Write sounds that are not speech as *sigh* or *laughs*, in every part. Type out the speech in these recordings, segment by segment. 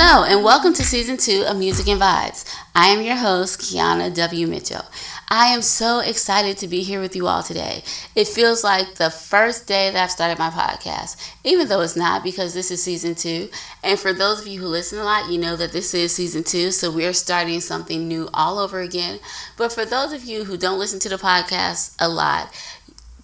Hello, and welcome to season two of Music and Vibes. I am your host, Kiana W. Mitchell. I am so excited to be here with you all today. It feels like the first day that I've started my podcast, even though it's not because this is season two. And for those of you who listen a lot, you know that this is season two, so we're starting something new all over again. But for those of you who don't listen to the podcast a lot,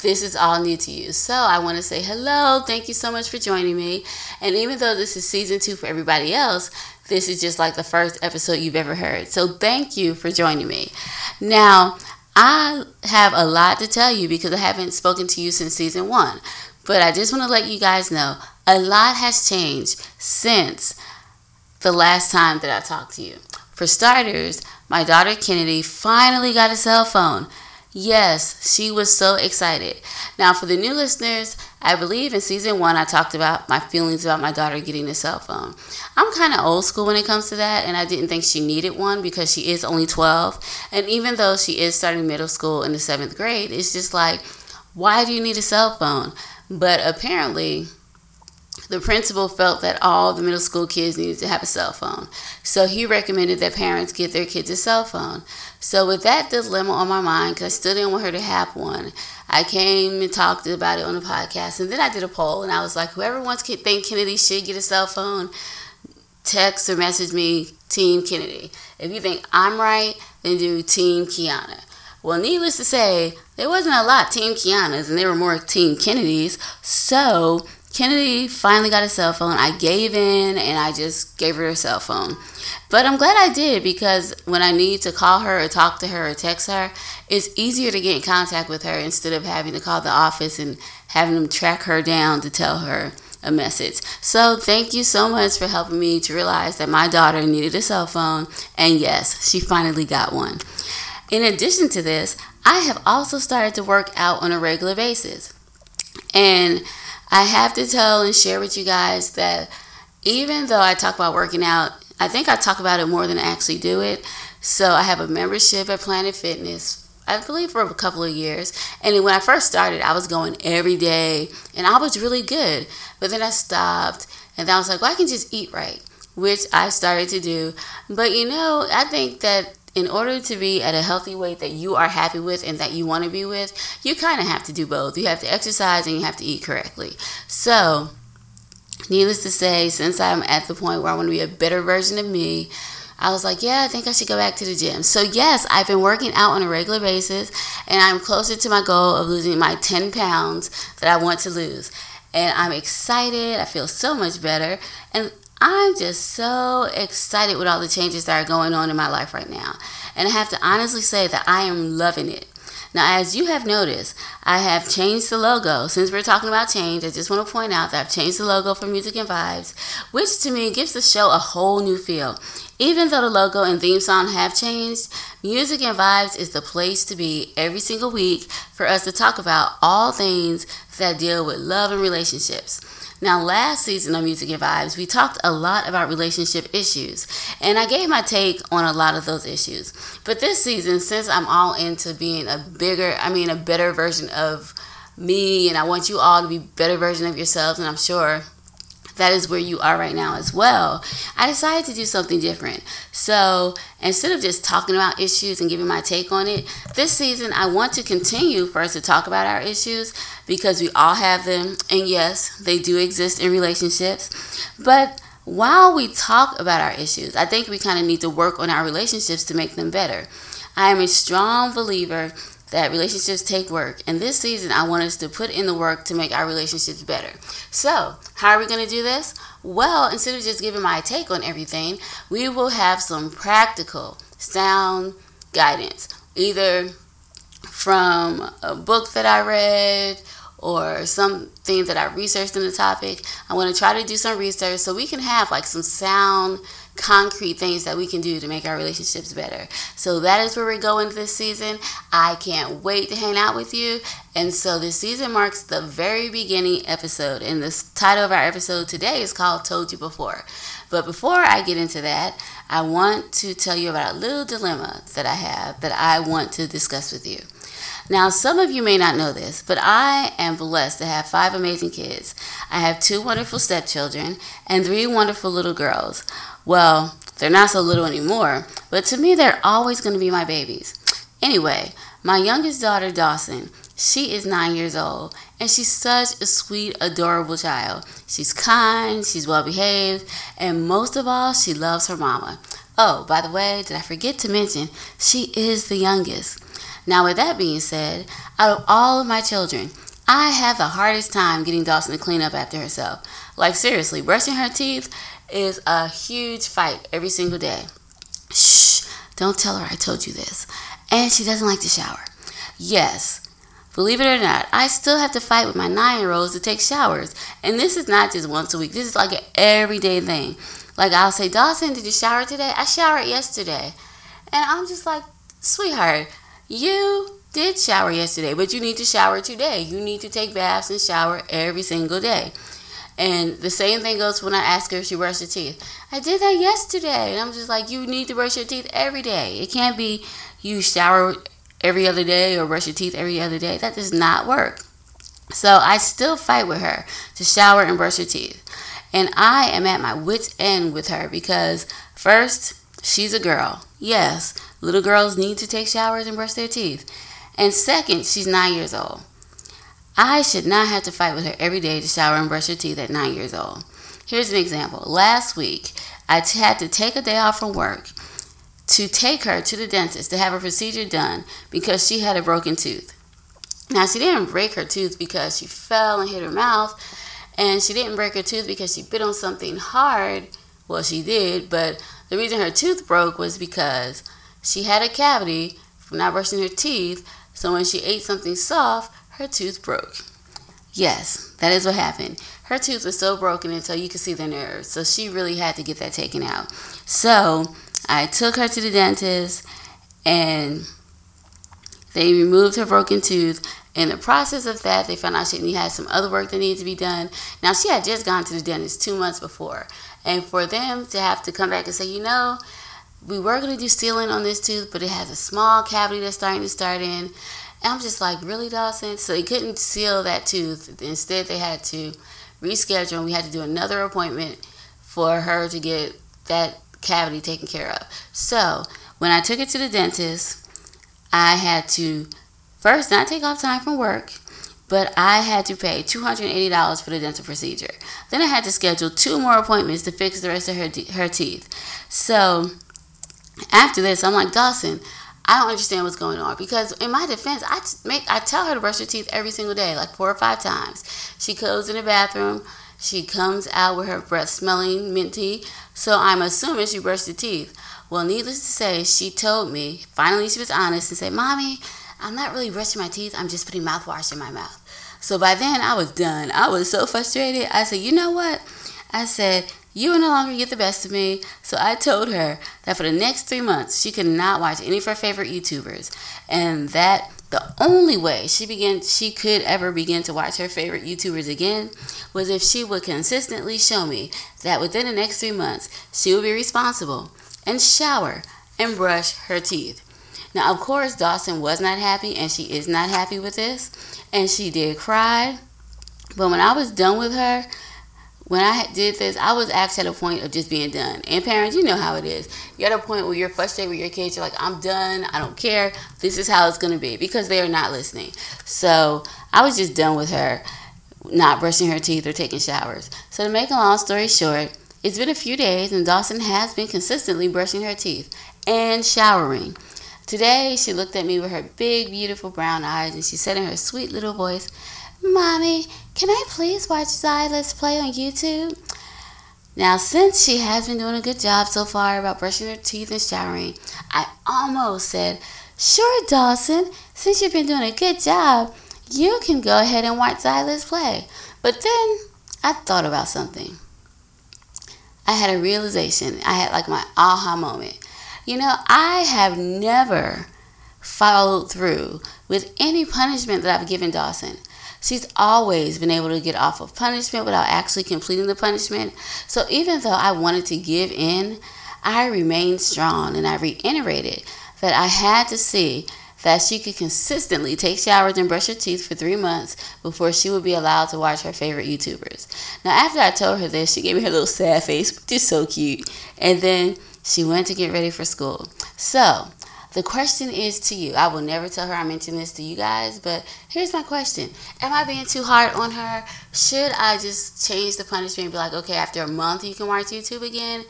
this is all new to you. So I want to say hello. Thank you so much for joining me. And even though this is season two for everybody else, this is just like the first episode you've ever heard. So thank you for joining me. Now, I have a lot to tell you because I haven't spoken to you since season one. But I just want to let you guys know a lot has changed since the last time that I talked to you. For starters, my daughter Kennedy finally got a cell phone. Yes, she was so excited. Now, for the new listeners, I believe in season one, I talked about my feelings about my daughter getting a cell phone. I'm kind of old school when it comes to that, and I didn't think she needed one because she is only 12. And even though she is starting middle school in the seventh grade, it's just like, why do you need a cell phone? But apparently, the principal felt that all the middle school kids needed to have a cell phone. So he recommended that parents get their kids a cell phone. So, with that dilemma on my mind, because I still didn't want her to have one, I came and talked about it on the podcast. And then I did a poll, and I was like, whoever wants to think Kennedy should get a cell phone, text or message me Team Kennedy. If you think I'm right, then do Team Kiana. Well, needless to say, there wasn't a lot Team Kiana's, and there were more Team Kennedys. So, Kennedy finally got a cell phone. I gave in and I just gave her a cell phone. But I'm glad I did because when I need to call her or talk to her or text her, it's easier to get in contact with her instead of having to call the office and having them track her down to tell her a message. So thank you so much for helping me to realize that my daughter needed a cell phone. And yes, she finally got one. In addition to this, I have also started to work out on a regular basis. And I have to tell and share with you guys that even though I talk about working out, I think I talk about it more than I actually do it. So I have a membership at Planet Fitness, I believe for a couple of years. And when I first started, I was going every day and I was really good. But then I stopped and then I was like, well, I can just eat right, which I started to do. But you know, I think that in order to be at a healthy weight that you are happy with and that you want to be with, you kind of have to do both. You have to exercise and you have to eat correctly. So, needless to say, since I'm at the point where I want to be a better version of me, I was like, yeah, I think I should go back to the gym. So, yes, I've been working out on a regular basis and I'm closer to my goal of losing my 10 pounds that I want to lose. And I'm excited. I feel so much better. And I'm just so excited with all the changes that are going on in my life right now. And I have to honestly say that I am loving it. Now, as you have noticed, I have changed the logo. Since we're talking about change, I just want to point out that I've changed the logo for Music and Vibes, which to me gives the show a whole new feel. Even though the logo and theme song have changed, Music and Vibes is the place to be every single week for us to talk about all things that deal with love and relationships. Now, last season on Music and Vibes, we talked a lot about relationship issues, and I gave my take on a lot of those issues. But this season, since I'm all into being a bigger, I mean, a better version of me, and I want you all to be better version of yourselves, and I'm sure that is where you are right now as well. I decided to do something different. So instead of just talking about issues and giving my take on it, this season I want to continue for us to talk about our issues because we all have them. And yes, they do exist in relationships. But while we talk about our issues, I think we kind of need to work on our relationships to make them better. I am a strong believer that relationships take work. And this season, I want us to put in the work to make our relationships better. So, how are we going to do this? Well, instead of just giving my take on everything, we will have some practical, sound guidance, either from a book that I read or something that I researched in the topic. I want to try to do some research so we can have like some sound concrete things that we can do to make our relationships better. So that is where we're going this season. I can't wait to hang out with you. And so this season marks the very beginning episode. And the title of our episode today is called Told You Before. But before I get into that, I want to tell you about a little dilemma that I have that I want to discuss with you. Now, some of you may not know this, but I am blessed to have five amazing kids. I have two wonderful stepchildren and three wonderful little girls. Well, they're not so little anymore, but to me, they're always going to be my babies. Anyway, my youngest daughter, Dawson, she is nine years old, and she's such a sweet, adorable child. She's kind, she's well behaved, and most of all, she loves her mama. Oh, by the way, did I forget to mention, she is the youngest. Now, with that being said, out of all of my children, I have the hardest time getting Dawson to clean up after herself. Like, seriously, brushing her teeth is a huge fight every single day. Shh, don't tell her I told you this. And she doesn't like to shower. Yes, Believe it or not, I still have to fight with my nine year olds to take showers. And this is not just once a week, this is like an everyday thing. Like I'll say, Dawson, did you shower today? I showered yesterday. And I'm just like, sweetheart, you did shower yesterday, but you need to shower today. You need to take baths and shower every single day. And the same thing goes when I ask her if she brushed her teeth. I did that yesterday. And I'm just like, you need to brush your teeth every day. It can't be you shower every other day or brush your teeth every other day. That does not work. So I still fight with her to shower and brush her teeth. And I am at my wits' end with her because, first, she's a girl. Yes, little girls need to take showers and brush their teeth. And second, she's nine years old. I should not have to fight with her every day to shower and brush her teeth at nine years old. Here's an example. Last week, I had to take a day off from work to take her to the dentist to have a procedure done because she had a broken tooth. Now, she didn't break her tooth because she fell and hit her mouth, and she didn't break her tooth because she bit on something hard. Well, she did, but the reason her tooth broke was because she had a cavity from not brushing her teeth, so when she ate something soft, her tooth broke. Yes, that is what happened. Her tooth was so broken until you could see the nerves, so she really had to get that taken out. So, I took her to the dentist and they removed her broken tooth. In the process of that, they found out she had some other work that needed to be done. Now, she had just gone to the dentist two months before. And for them to have to come back and say, you know, we were going to do sealing on this tooth, but it has a small cavity that's starting to start in. And I'm just like, really, Dawson? So they couldn't seal that tooth. Instead, they had to reschedule, and we had to do another appointment for her to get that cavity taken care of. So when I took it to the dentist, I had to first not take off time from work, but I had to pay $280 for the dental procedure. Then I had to schedule two more appointments to fix the rest of her, her teeth. So after this, I'm like, Dawson, I don't understand what's going on because in my defense, I make I tell her to brush her teeth every single day, like four or five times. She goes in the bathroom, she comes out with her breath smelling minty, so I'm assuming she brushed her teeth. Well, needless to say, she told me, finally she was honest and said, Mommy, I'm not really brushing my teeth, I'm just putting mouthwash in my mouth. So by then I was done. I was so frustrated. I said, You know what? I said, You will no longer get the best of me. So I told her that for the next three months, she could not watch any of her favorite YouTubers. And that the only way she began she could ever begin to watch her favorite YouTubers again was if she would consistently show me that within the next three months she would be responsible and shower and brush her teeth. Now of course Dawson was not happy and she is not happy with this and she did cry. But when I was done with her, when I did this, I was actually at a point of just being done. And parents, you know how it is. You're at a point where you're frustrated with your kids. You're like, I'm done. I don't care. This is how it's going to be because they are not listening. So I was just done with her not brushing her teeth or taking showers. So to make a long story short, it's been a few days and Dawson has been consistently brushing her teeth and showering. Today, she looked at me with her big, beautiful brown eyes and she said in her sweet little voice, Mommy, can I please watch Zai Let's Play on YouTube? Now, since she has been doing a good job so far about brushing her teeth and showering, I almost said, Sure, Dawson, since you've been doing a good job, you can go ahead and watch Zai Let's Play. But then I thought about something. I had a realization. I had like my aha moment. You know, I have never followed through with any punishment that I've given Dawson. She's always been able to get off of punishment without actually completing the punishment. So even though I wanted to give in, I remained strong and I reiterated that I had to see that she could consistently take showers and brush her teeth for three months before she would be allowed to watch her favorite YouTubers. Now, after I told her this, she gave me her little sad face, which is so cute. And then she went to get ready for school. So, the question is to you. I will never tell her I mentioned this to you guys, but here's my question. Am I being too hard on her? Should I just change the punishment and be like, okay, after a month you can watch YouTube again?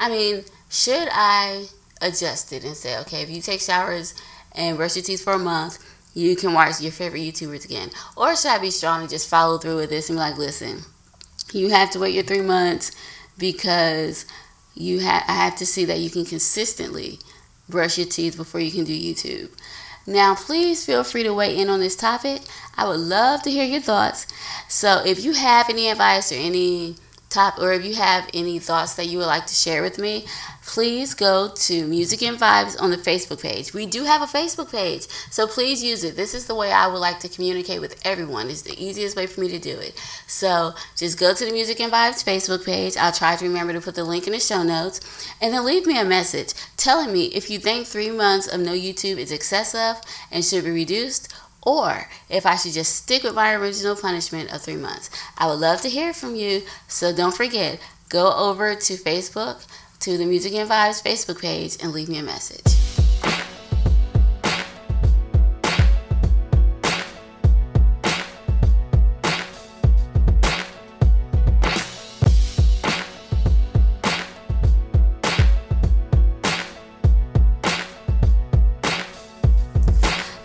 I mean, should I adjust it and say, okay, if you take showers and brush your teeth for a month, you can watch your favorite YouTubers again? Or should I be strong and just follow through with this and be like, listen, you have to wait your three months because you ha- I have to see that you can consistently brush your teeth before you can do YouTube. Now, please feel free to weigh in on this topic. I would love to hear your thoughts. So, if you have any advice or any top or if you have any thoughts that you would like to share with me, please go to Music and Vibes on the Facebook page. We do have a Facebook page, so please use it. This is the way I would like to communicate with everyone. It's the easiest way for me to do it. So just go to the Music and Vibes Facebook page. I'll try to remember to put the link in the show notes, and then leave me a message telling me if you think three months of no YouTube is excessive and should be reduced or if I should just stick with my original punishment of three months. I would love to hear from you, so don't forget, go over to Facebook, to the Music and Vibes Facebook page, and leave me a message.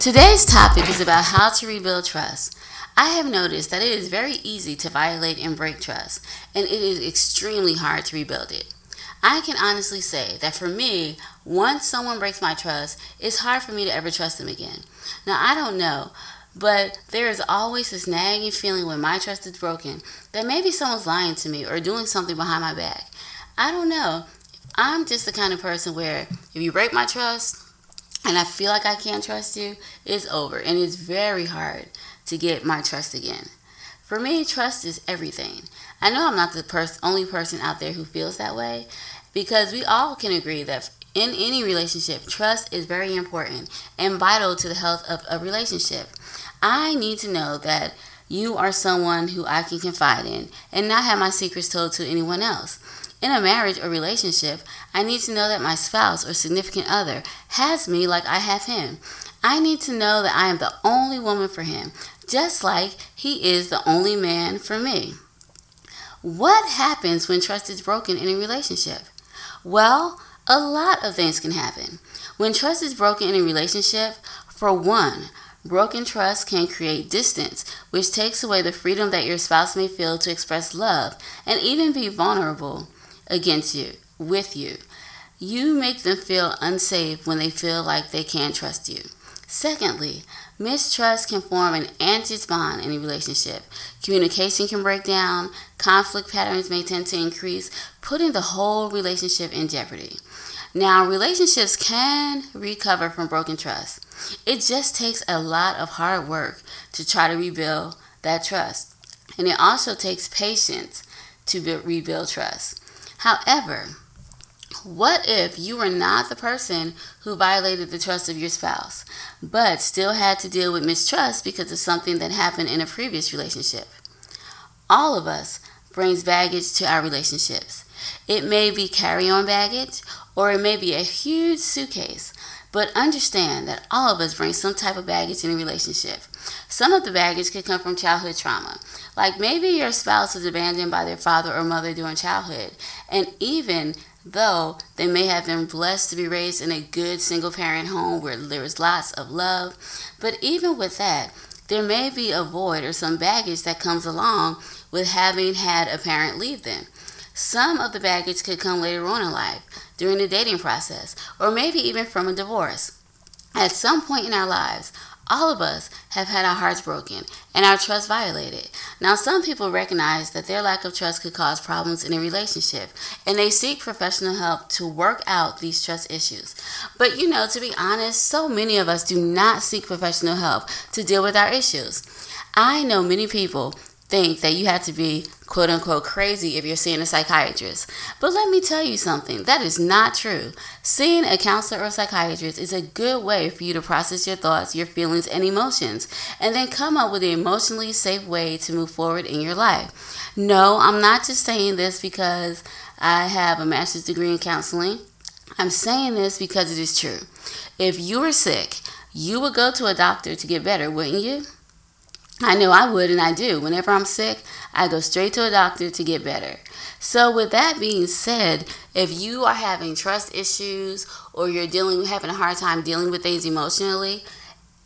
Today's topic is about how to rebuild trust. I have noticed that it is very easy to violate and break trust, and it is extremely hard to rebuild it. I can honestly say that for me, once someone breaks my trust, it's hard for me to ever trust them again. Now, I don't know, but there is always this nagging feeling when my trust is broken that maybe someone's lying to me or doing something behind my back. I don't know. I'm just the kind of person where if you break my trust, and I feel like I can't trust you, it's over. And it's very hard to get my trust again. For me, trust is everything. I know I'm not the pers- only person out there who feels that way because we all can agree that in any relationship, trust is very important and vital to the health of a relationship. I need to know that you are someone who I can confide in and not have my secrets told to anyone else. In a marriage or relationship, I need to know that my spouse or significant other has me like I have him. I need to know that I am the only woman for him, just like he is the only man for me. What happens when trust is broken in a relationship? Well, a lot of things can happen. When trust is broken in a relationship, for one, broken trust can create distance, which takes away the freedom that your spouse may feel to express love and even be vulnerable against you, with you. You make them feel unsafe when they feel like they can't trust you. Secondly, mistrust can form an anxious bond in a relationship. Communication can break down, conflict patterns may tend to increase, putting the whole relationship in jeopardy. Now, relationships can recover from broken trust. It just takes a lot of hard work to try to rebuild that trust. And it also takes patience to rebuild trust. However, what if you were not the person who violated the trust of your spouse, but still had to deal with mistrust because of something that happened in a previous relationship? All of us brings baggage to our relationships. It may be carry-on baggage or it may be a huge suitcase, but understand that all of us bring some type of baggage in a relationship. Some of the baggage could come from childhood trauma. Like maybe your spouse was abandoned by their father or mother during childhood, and even though they may have been blessed to be raised in a good single parent home where there was lots of love, but even with that, there may be a void or some baggage that comes along with having had a parent leave them. Some of the baggage could come later on in life, during the dating process, or maybe even from a divorce. At some point in our lives, all of us have had our hearts broken and our trust violated. Now, some people recognize that their lack of trust could cause problems in a relationship and they seek professional help to work out these trust issues. But you know, to be honest, so many of us do not seek professional help to deal with our issues. I know many people think that you have to be quote unquote crazy if you're seeing a psychiatrist. But let me tell you something that is not true. Seeing a counselor or psychiatrist is a good way for you to process your thoughts, your feelings, and emotions, and then come up with an emotionally safe way to move forward in your life. No, I'm not just saying this because I have a master's degree in counseling. I'm saying this because it is true. If you were sick, you would go to a doctor to get better, wouldn't you? I know I would, and I do. Whenever I'm sick, I go straight to a doctor to get better. So, with that being said, if you are having trust issues or you're dealing having a hard time dealing with things emotionally,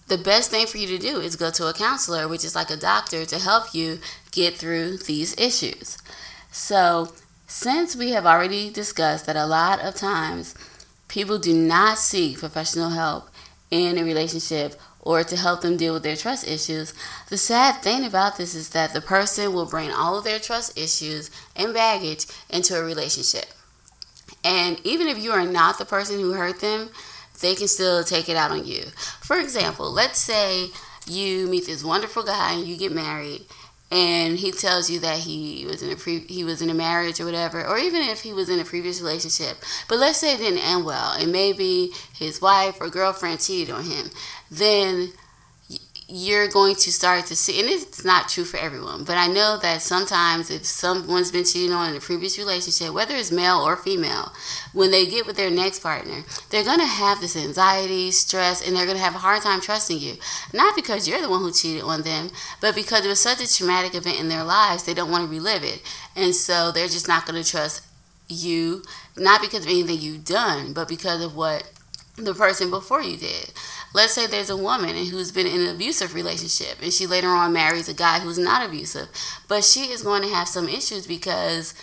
the best thing for you to do is go to a counselor, which is like a doctor, to help you get through these issues. So, since we have already discussed that a lot of times people do not seek professional help in a relationship or to help them deal with their trust issues. The sad thing about this is that the person will bring all of their trust issues and baggage into a relationship. And even if you are not the person who hurt them, they can still take it out on you. For example, let's say you meet this wonderful guy and you get married and he tells you that he was in a pre- he was in a marriage or whatever, or even if he was in a previous relationship. But let's say it didn't end well, and maybe his wife or girlfriend cheated on him, then you're going to start to see, and it's not true for everyone, but I know that sometimes if someone's been cheating on in a previous relationship, whether it's male or female, when they get with their next partner, they're going to have this anxiety, stress, and they're going to have a hard time trusting you. Not because you're the one who cheated on them, but because it was such a traumatic event in their lives, they don't want to relive it. And so they're just not going to trust you, not because of anything you've done, but because of what the person before you did. Let's say there's a woman who's been in an abusive relationship and she later on marries a guy who's not abusive, but she is going to have some issues because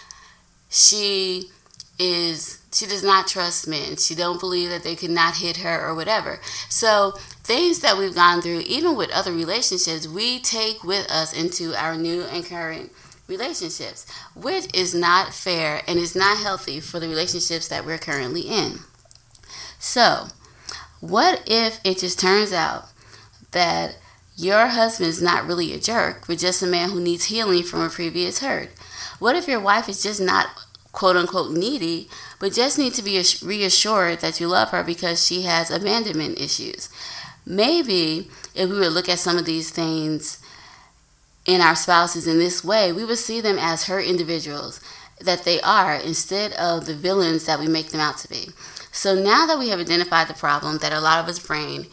she is she does not trust men. She don't believe that they could not hit her or whatever. So things that we've gone through, even with other relationships, we take with us into our new and current relationships, which is not fair and is not healthy for the relationships that we're currently in. So, what if it just turns out that your husband is not really a jerk, but just a man who needs healing from a previous hurt? What if your wife is just not quote unquote needy, but just needs to be reassured that you love her because she has abandonment issues? Maybe if we would look at some of these things in our spouses in this way, we would see them as hurt individuals that they are instead of the villains that we make them out to be. So now that we have identified the problem that a lot of us bring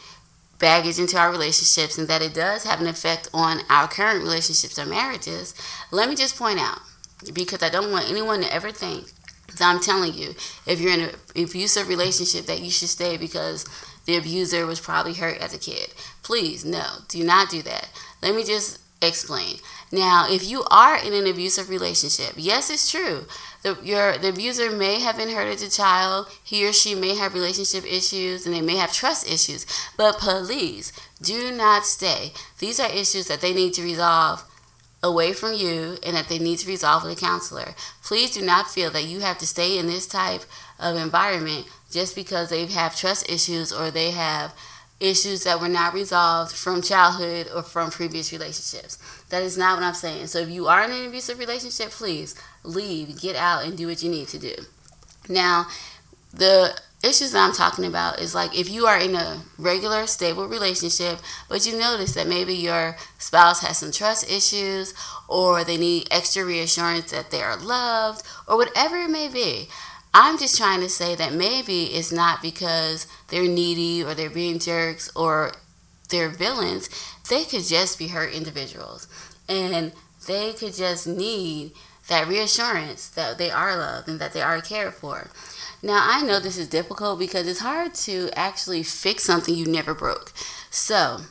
baggage into our relationships and that it does have an effect on our current relationships or marriages, let me just point out because I don't want anyone to ever think that I'm telling you if you're in an abusive relationship that you should stay because the abuser was probably hurt as a kid. Please, no, do not do that. Let me just explain. Now, if you are in an abusive relationship, yes, it's true. The, your, the abuser may have been hurt as a child. He or she may have relationship issues and they may have trust issues. But please do not stay. These are issues that they need to resolve away from you and that they need to resolve with a counselor. Please do not feel that you have to stay in this type of environment just because they have trust issues or they have issues that were not resolved from childhood or from previous relationships. That is not what I'm saying. So if you are in an abusive relationship, please leave, get out, and do what you need to do. Now, the issues that I'm talking about is like if you are in a regular, stable relationship, but you notice that maybe your spouse has some trust issues or they need extra reassurance that they are loved or whatever it may be. I'm just trying to say that maybe it's not because they're needy or they're being jerks or they're villains. They could just be hurt individuals. And they could just need that reassurance that they are loved and that they are cared for. Now, I know this is difficult because it's hard to actually fix something you never broke. So,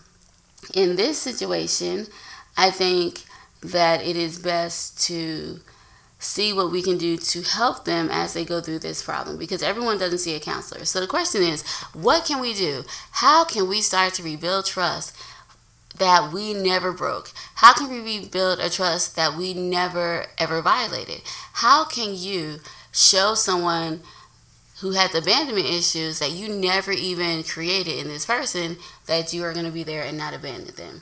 in this situation, I think that it is best to see what we can do to help them as they go through this problem because everyone doesn't see a counselor. So the question is, what can we do? How can we start to rebuild trust that we never broke? How can we rebuild a trust that we never ever violated? How can you show someone who has abandonment issues that you never even created in this person that you are going to be there and not abandon them?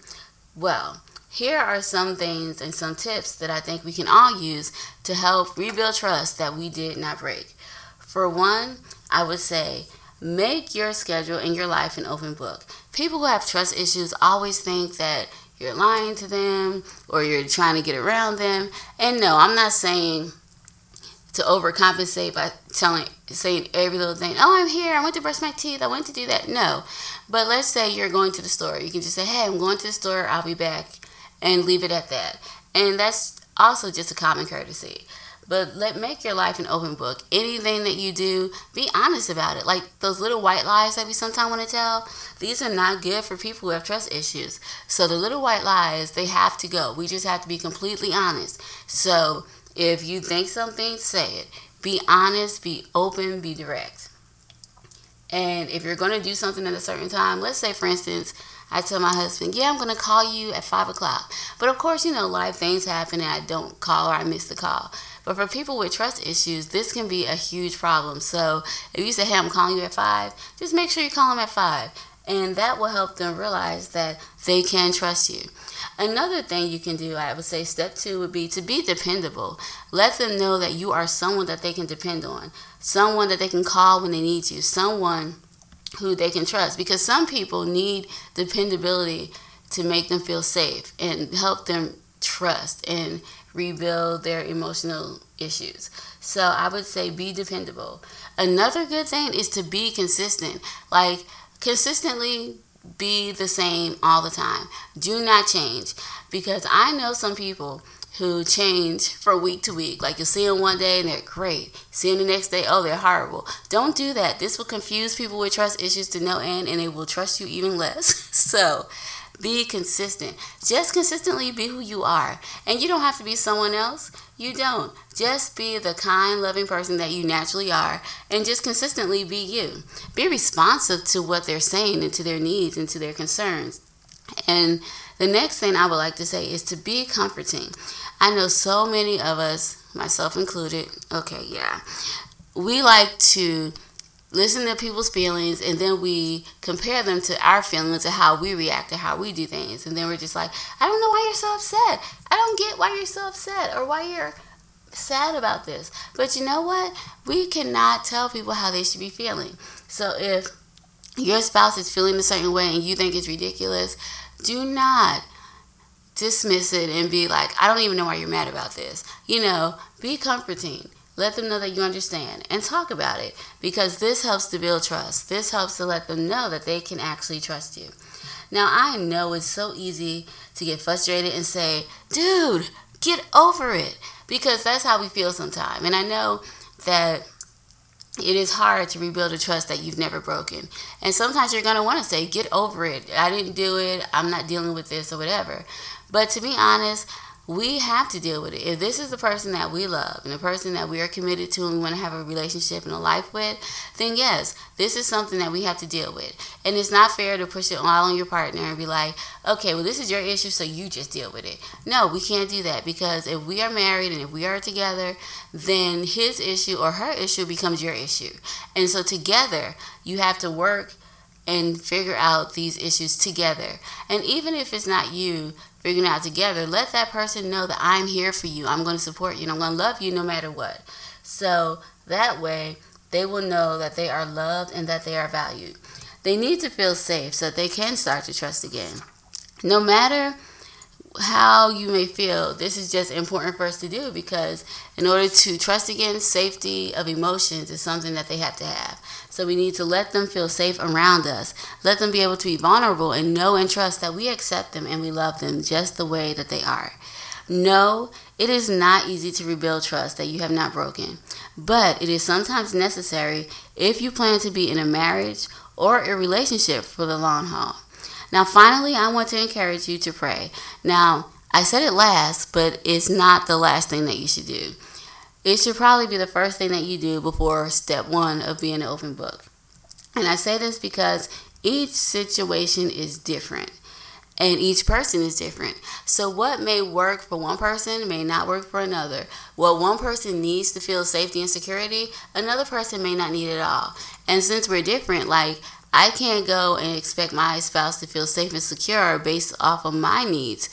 Well, here are some things and some tips that I think we can all use to help rebuild trust that we did not break. For one, I would say make your schedule and your life an open book. People who have trust issues always think that you're lying to them or you're trying to get around them. And no, I'm not saying to overcompensate by telling saying every little thing. Oh, I'm here. I went to brush my teeth. I went to do that. No. But let's say you're going to the store. You can just say, "Hey, I'm going to the store. I'll be back." And leave it at that. And that's also just a common courtesy. But let make your life an open book. Anything that you do, be honest about it. Like those little white lies that we sometimes want to tell, these are not good for people who have trust issues. So the little white lies, they have to go. We just have to be completely honest. So if you think something, say it. Be honest, be open, be direct. And if you're going to do something at a certain time, let's say, for instance, I tell my husband, yeah, I'm going to call you at 5 o'clock. But of course, you know, life things happen and I don't call or I miss the call. But for people with trust issues, this can be a huge problem. So if you say, hey, I'm calling you at 5, just make sure you call them at 5. And that will help them realize that they can trust you. Another thing you can do, I would say, step two would be to be dependable. Let them know that you are someone that they can depend on, someone that they can call when they need you, someone who they can trust. Because some people need dependability to make them feel safe and help them trust and rebuild their emotional issues. So I would say be dependable. Another good thing is to be consistent. Like, consistently be the same all the time. Do not change because I know some people who change for week to week. Like you'll see them one day and they're great. See them the next day, oh, they're horrible. Don't do that. This will confuse people with trust issues to no end and they will trust you even less. *laughs* so be consistent. Just consistently be who you are. And you don't have to be someone else. You don't. Just be the kind, loving person that you naturally are and just consistently be you. Be responsive to what they're saying and to their needs and to their concerns. And the next thing I would like to say is to be comforting. I know so many of us, myself included, okay, yeah, we like to listen to people's feelings and then we compare them to our feelings and how we react and how we do things. And then we're just like i don't know why you're so upset. I don't get why you're so upset or why you're sad about this. But you know what? We cannot tell people how they should be feeling. So if your spouse is feeling a certain way and you think it's ridiculous do not dismiss it and be like i don't even know why you're mad about this you know be comforting let them know that you understand and talk about it because this helps to build trust. This helps to let them know that they can actually trust you. Now, I know it's so easy to get frustrated and say, dude, get over it because that's how we feel sometimes. And I know that it is hard to rebuild a trust that you've never broken. And sometimes you're going to want to say, get over it. I didn't do it. I'm not dealing with this or whatever. But to be honest, we have to deal with it. If this is the person that we love and the person that we are committed to and we want to have a relationship and a life with, then yes, this is something that we have to deal with. And it's not fair to push it all on your partner and be like, okay, well, this is your issue, so you just deal with it. No, we can't do that because if we are married and if we are together, then his issue or her issue becomes your issue. And so together, you have to work and figure out these issues together. And even if it's not you, figuring out together, let that person know that I'm here for you. I'm going to support you and I'm going to love you no matter what. So that way, they will know that they are loved and that they are valued. They need to feel safe so that they can start to trust again. No matter how you may feel, this is just important for us to do because in order to trust again, safety of emotions is something that they have to have. So we need to let them feel safe around us. Let them be able to be vulnerable and know and trust that we accept them and we love them just the way that they are. No, it is not easy to rebuild trust that you have not broken, but it is sometimes necessary if you plan to be in a marriage or a relationship for the long haul. Now, finally, I want to encourage you to pray. Now, I said it last, but it's not the last thing that you should do. It should probably be the first thing that you do before step one of being an open book. And I say this because each situation is different and each person is different. So, what may work for one person may not work for another. What one person needs to feel safety and security, another person may not need it all. And since we're different, like I can't go and expect my spouse to feel safe and secure based off of my needs.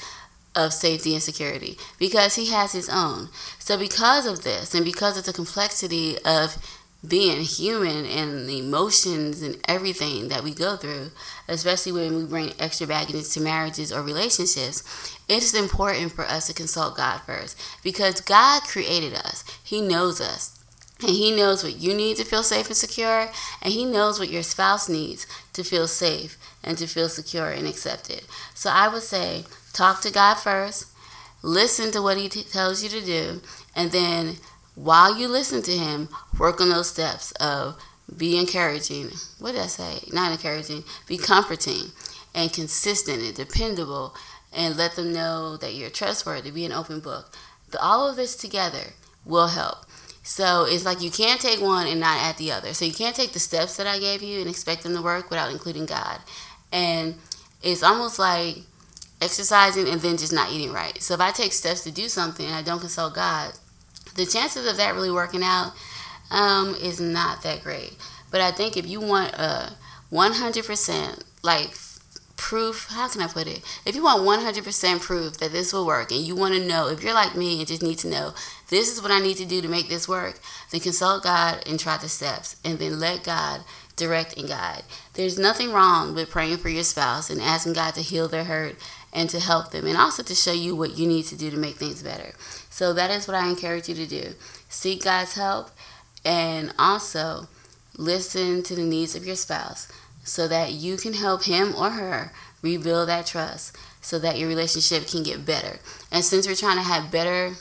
of safety and security because he has his own. So, because of this, and because of the complexity of being human and the emotions and everything that we go through, especially when we bring extra baggage to marriages or relationships, it is important for us to consult God first because God created us. He knows us. And He knows what you need to feel safe and secure, and He knows what your spouse needs to feel safe and to feel secure and accepted. So I would say talk to God first, listen to what He t- tells you to do, and then while you listen to Him, work on those steps of be encouraging. What did I say? Not encouraging, be comforting and consistent and dependable, and let them know that you're trustworthy, be an open book. All of this together will help. So it's like you can't take one and not add the other. So you can't take the steps that I gave you and expect them to work without including God. And it's almost like exercising and then just not eating right. So if I take steps to do something and I don't consult God, the chances of that really working out um, is not that great. But I think if you want a 100% like proof, how can I put it? If you want 100% proof that this will work and you want to know, if you're like me and just need to know, this is what I need to do to make this work, then consult God and try the steps and then let God direct and guide. There's nothing wrong with praying for your spouse and asking God to heal their hurt and to help them and also to show you what you need to do to make things better. So that is what I encourage you to do. Seek God's help and also listen to the needs of your spouse so that you can help him or her rebuild that trust so that your relationship can get better. And since we're trying to have better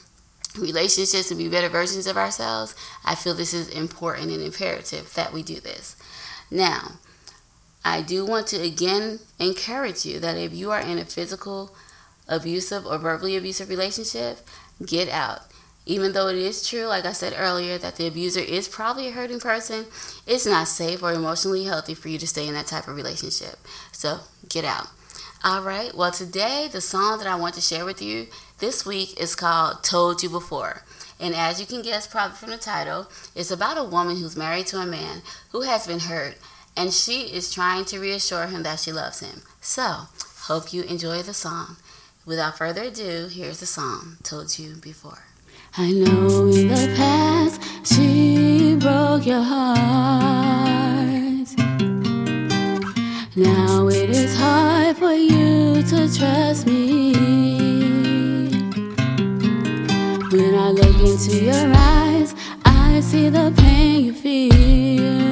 relationships and be better versions of ourselves, I feel this is important and imperative that we do this. Now, I do want to again encourage you that if you are in a physical, abusive, or verbally abusive relationship, get out. Even though it is true, like I said earlier, that the abuser is probably a hurting person, it's not safe or emotionally healthy for you to stay in that type of relationship. So get out. All right, well, today the song that I want to share with you this week is called Told You Before. And as you can guess, probably from the title, it's about a woman who's married to a man who has been hurt, and she is trying to reassure him that she loves him. So, hope you enjoy the song. Without further ado, here's the song Told You Before. I know in the past she broke your heart. Now it is hard for you to trust me. Into your eyes, I see the pain you feel.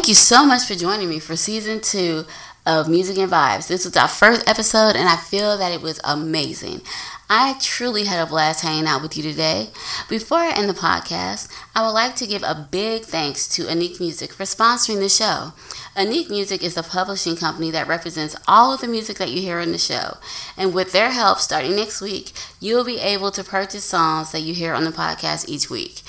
Thank you so much for joining me for season two of Music and Vibes. This was our first episode, and I feel that it was amazing. I truly had a blast hanging out with you today. Before I end the podcast, I would like to give a big thanks to Anik Music for sponsoring the show. Anik Music is a publishing company that represents all of the music that you hear on the show. And with their help, starting next week, you will be able to purchase songs that you hear on the podcast each week.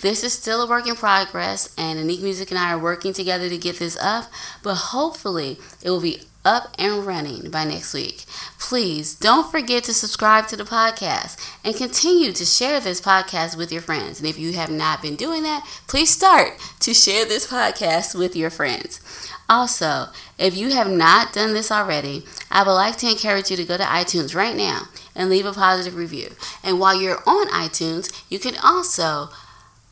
This is still a work in progress, and Anik Music and I are working together to get this up, but hopefully it will be up and running by next week. Please don't forget to subscribe to the podcast and continue to share this podcast with your friends. And if you have not been doing that, please start to share this podcast with your friends. Also, if you have not done this already, I would like to encourage you to go to iTunes right now and leave a positive review. And while you're on iTunes, you can also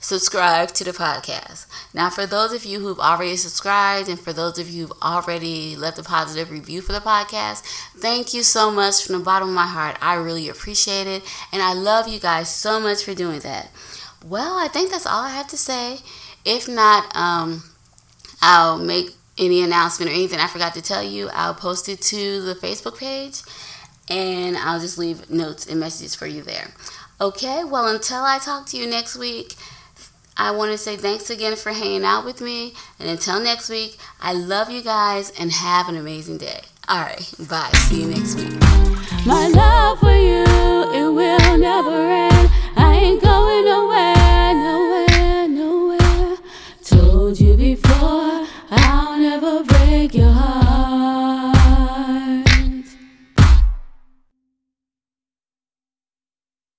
subscribe to the podcast. Now, for those of you who've already subscribed and for those of you who've already left a positive review for the podcast, thank you so much from the bottom of my heart. I really appreciate it. And I love you guys so much for doing that. Well, I think that's all I have to say. If not, um, I'll make any announcement or anything I forgot to tell you. I'll post it to the Facebook page and I'll just leave notes and messages for you there. Okay, well, until I talk to you next week, I want to say thanks again for hanging out with me. And until next week, I love you guys and have an amazing day. All right, bye. See you next week. My love for you, it will never end. I ain't going nowhere, nowhere, nowhere. Told you before.